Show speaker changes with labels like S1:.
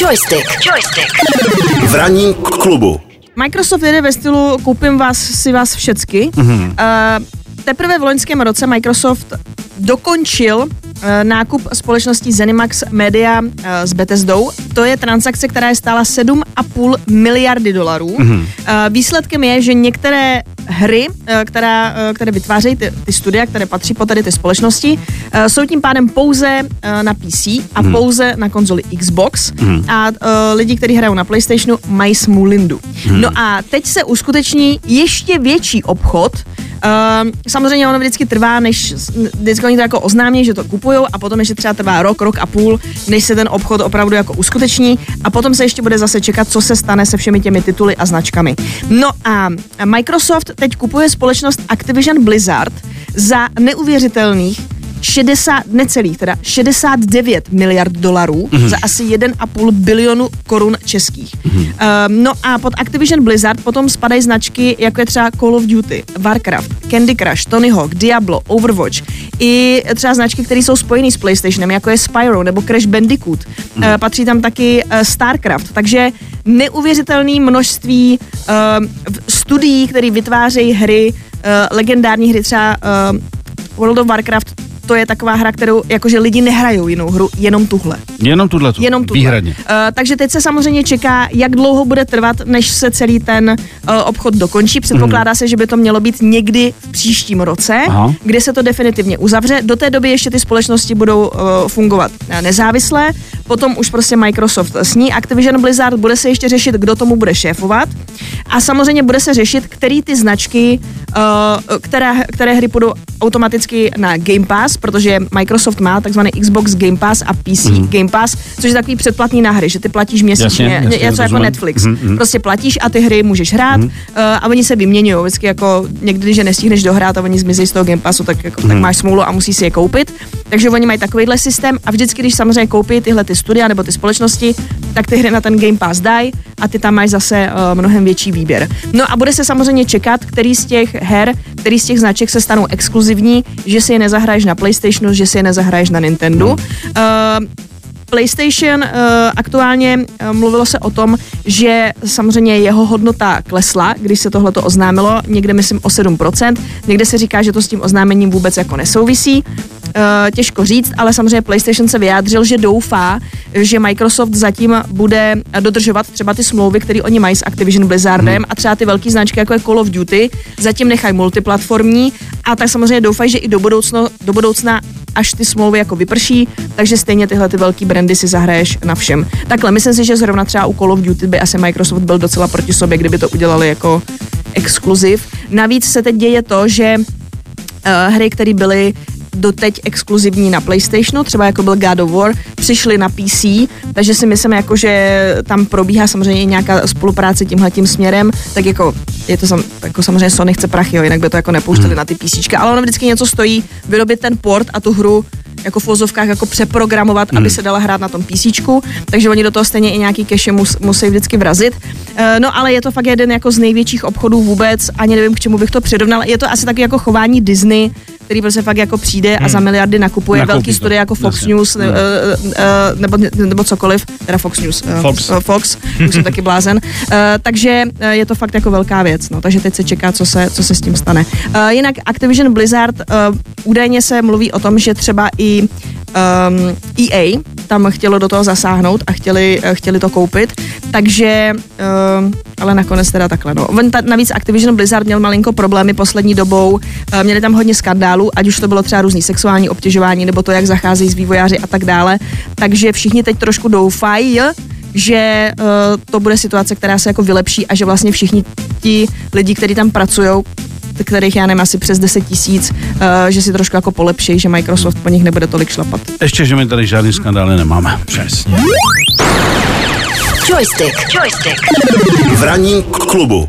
S1: Joystick. Joystick.
S2: V ranním klubu.
S3: Microsoft jede ve stylu koupím vás si vás všecky. Mm-hmm. Uh, teprve v loňském roce Microsoft dokončil uh, nákup společnosti Zenimax Media uh, s Bethesdou. To je transakce, která je stála 7,5 miliardy dolarů. Mm-hmm. Výsledkem je, že některé hry, která, které vytvářejí ty, ty studia, které patří po tady ty společnosti, jsou tím pádem pouze na PC a mm. pouze na konzoli Xbox mm. a lidi, kteří hrajou na PlayStationu, mají smulindu. Mm. No a teď se uskuteční ještě větší obchod, Uh, samozřejmě ono vždycky trvá, než vždycky oni to jako oznámí, že to kupují a potom ještě třeba trvá rok, rok a půl, než se ten obchod opravdu jako uskuteční a potom se ještě bude zase čekat, co se stane se všemi těmi tituly a značkami. No a Microsoft teď kupuje společnost Activision Blizzard za neuvěřitelných 60, necelých, teda 69 miliard dolarů mm-hmm. za asi 1,5 bilionu korun českých. Mm-hmm. Um, no a pod Activision Blizzard potom spadají značky, jako je třeba Call of Duty, Warcraft, Candy Crush, Tony Hawk, Diablo, Overwatch, i třeba značky, které jsou spojené s PlayStationem, jako je Spyro nebo Crash Bandicoot. Mm-hmm. Uh, patří tam taky uh, StarCraft, takže neuvěřitelné množství uh, studií, které vytvářejí hry, uh, legendární hry třeba uh, World of Warcraft to je taková hra, kterou jakože lidi nehrajou jinou hru, jenom tuhle.
S4: Jenom tuhle, tu,
S3: jenom tuhle.
S4: výhradně.
S3: Uh, takže teď se samozřejmě čeká, jak dlouho bude trvat, než se celý ten uh, obchod dokončí. Předpokládá mm. se, že by to mělo být někdy v příštím roce, Aha. kde se to definitivně uzavře. Do té doby ještě ty společnosti budou uh, fungovat nezávisle, potom už prostě Microsoft sní. Activision Blizzard bude se ještě řešit, kdo tomu bude šéfovat. A samozřejmě bude se řešit, který ty značky, které, které hry budou automaticky na Game Pass, protože Microsoft má takzvaný Xbox Game Pass a PC mm. Game Pass, což je takový předplatný na hry, že ty platíš měsíčně, jasně, jasně, něco jako Netflix. Mm, Prostě platíš a ty hry můžeš hrát mm. uh, a oni se vyměňují. Vždycky jako někdy, že nestihneš dohrát a oni zmizí z toho Game Passu, tak, jako, mm. tak máš smůlu a musíš si je koupit. Takže oni mají takovýhle systém a vždycky, když samozřejmě koupí tyhle ty studia nebo ty společnosti, tak ty hry na ten Game Pass dají a ty tam máš zase uh, mnohem větší výběr. No a bude se samozřejmě čekat, který z těch her, který z těch značek se stanou exkluzivní, že si je nezahraješ na PlayStationu, že si je nezahraješ na Nintendo. Uh, PlayStation uh, aktuálně uh, mluvilo se o tom, že samozřejmě jeho hodnota klesla, když se tohle oznámilo, někde myslím o 7%, někde se říká, že to s tím oznámením vůbec jako nesouvisí. Uh, těžko říct, ale samozřejmě PlayStation se vyjádřil, že doufá, že Microsoft zatím bude dodržovat třeba ty smlouvy, které oni mají s Activision Blizzardem hmm. a třeba ty velké značky, jako je Call of Duty, zatím nechají multiplatformní a tak samozřejmě doufají, že i do, budoucno, do budoucna až ty smlouvy jako vyprší, takže stejně tyhle ty velké brandy si zahraješ na všem. Takhle, myslím si, že zrovna třeba u Call of Duty by asi Microsoft byl docela proti sobě, kdyby to udělali jako exkluziv. Navíc se teď děje to, že uh, hry, které byly doteď exkluzivní na PlayStationu, třeba jako byl God of War, přišli na PC, takže si myslím, jako, že tam probíhá samozřejmě nějaká spolupráce tímhle tím směrem, tak jako je to sam, jako samozřejmě Sony chce prachy, jo, jinak by to jako nepouštěli hmm. na ty PC, ale ono vždycky něco stojí, vyrobit ten port a tu hru jako v vozovkách jako přeprogramovat, hmm. aby se dala hrát na tom PC, takže oni do toho stejně i nějaký cache mus, musí vždycky vrazit. E, no ale je to fakt jeden jako z největších obchodů vůbec, ani nevím, k čemu bych to přirovnal. Je to asi taky jako chování Disney, který prostě fakt jako přijde a za hmm. miliardy nakupuje Nakoupí velký studie jako Fox Jasně. News ne, uh, uh, nebo, nebo cokoliv, teda Fox News.
S4: Fox.
S3: Fox, už jsem taky blázen. Uh, takže je to fakt jako velká věc, no, takže teď se čeká, co se, co se s tím stane. Uh, jinak Activision Blizzard, uh, údajně se mluví o tom, že třeba i um, EA tam chtělo do toho zasáhnout a chtěli, chtěli to koupit, takže, uh, ale nakonec teda takhle, no. Navíc Activision Blizzard měl malinko problémy poslední dobou, uh, měli tam hodně skandálů, ať už to bylo třeba různý sexuální obtěžování, nebo to, jak zacházejí s vývojáři a tak dále, takže všichni teď trošku doufají, že uh, to bude situace, která se jako vylepší a že vlastně všichni ti lidi, kteří tam pracují, kterých já nevím, asi přes 10 tisíc, uh, že si trošku jako polepší, že Microsoft po nich nebude tolik šlapat.
S4: Ještě, že my tady žádný skandály nemáme. Přesně.
S1: Joystick. Joystick.
S2: V ranním klubu.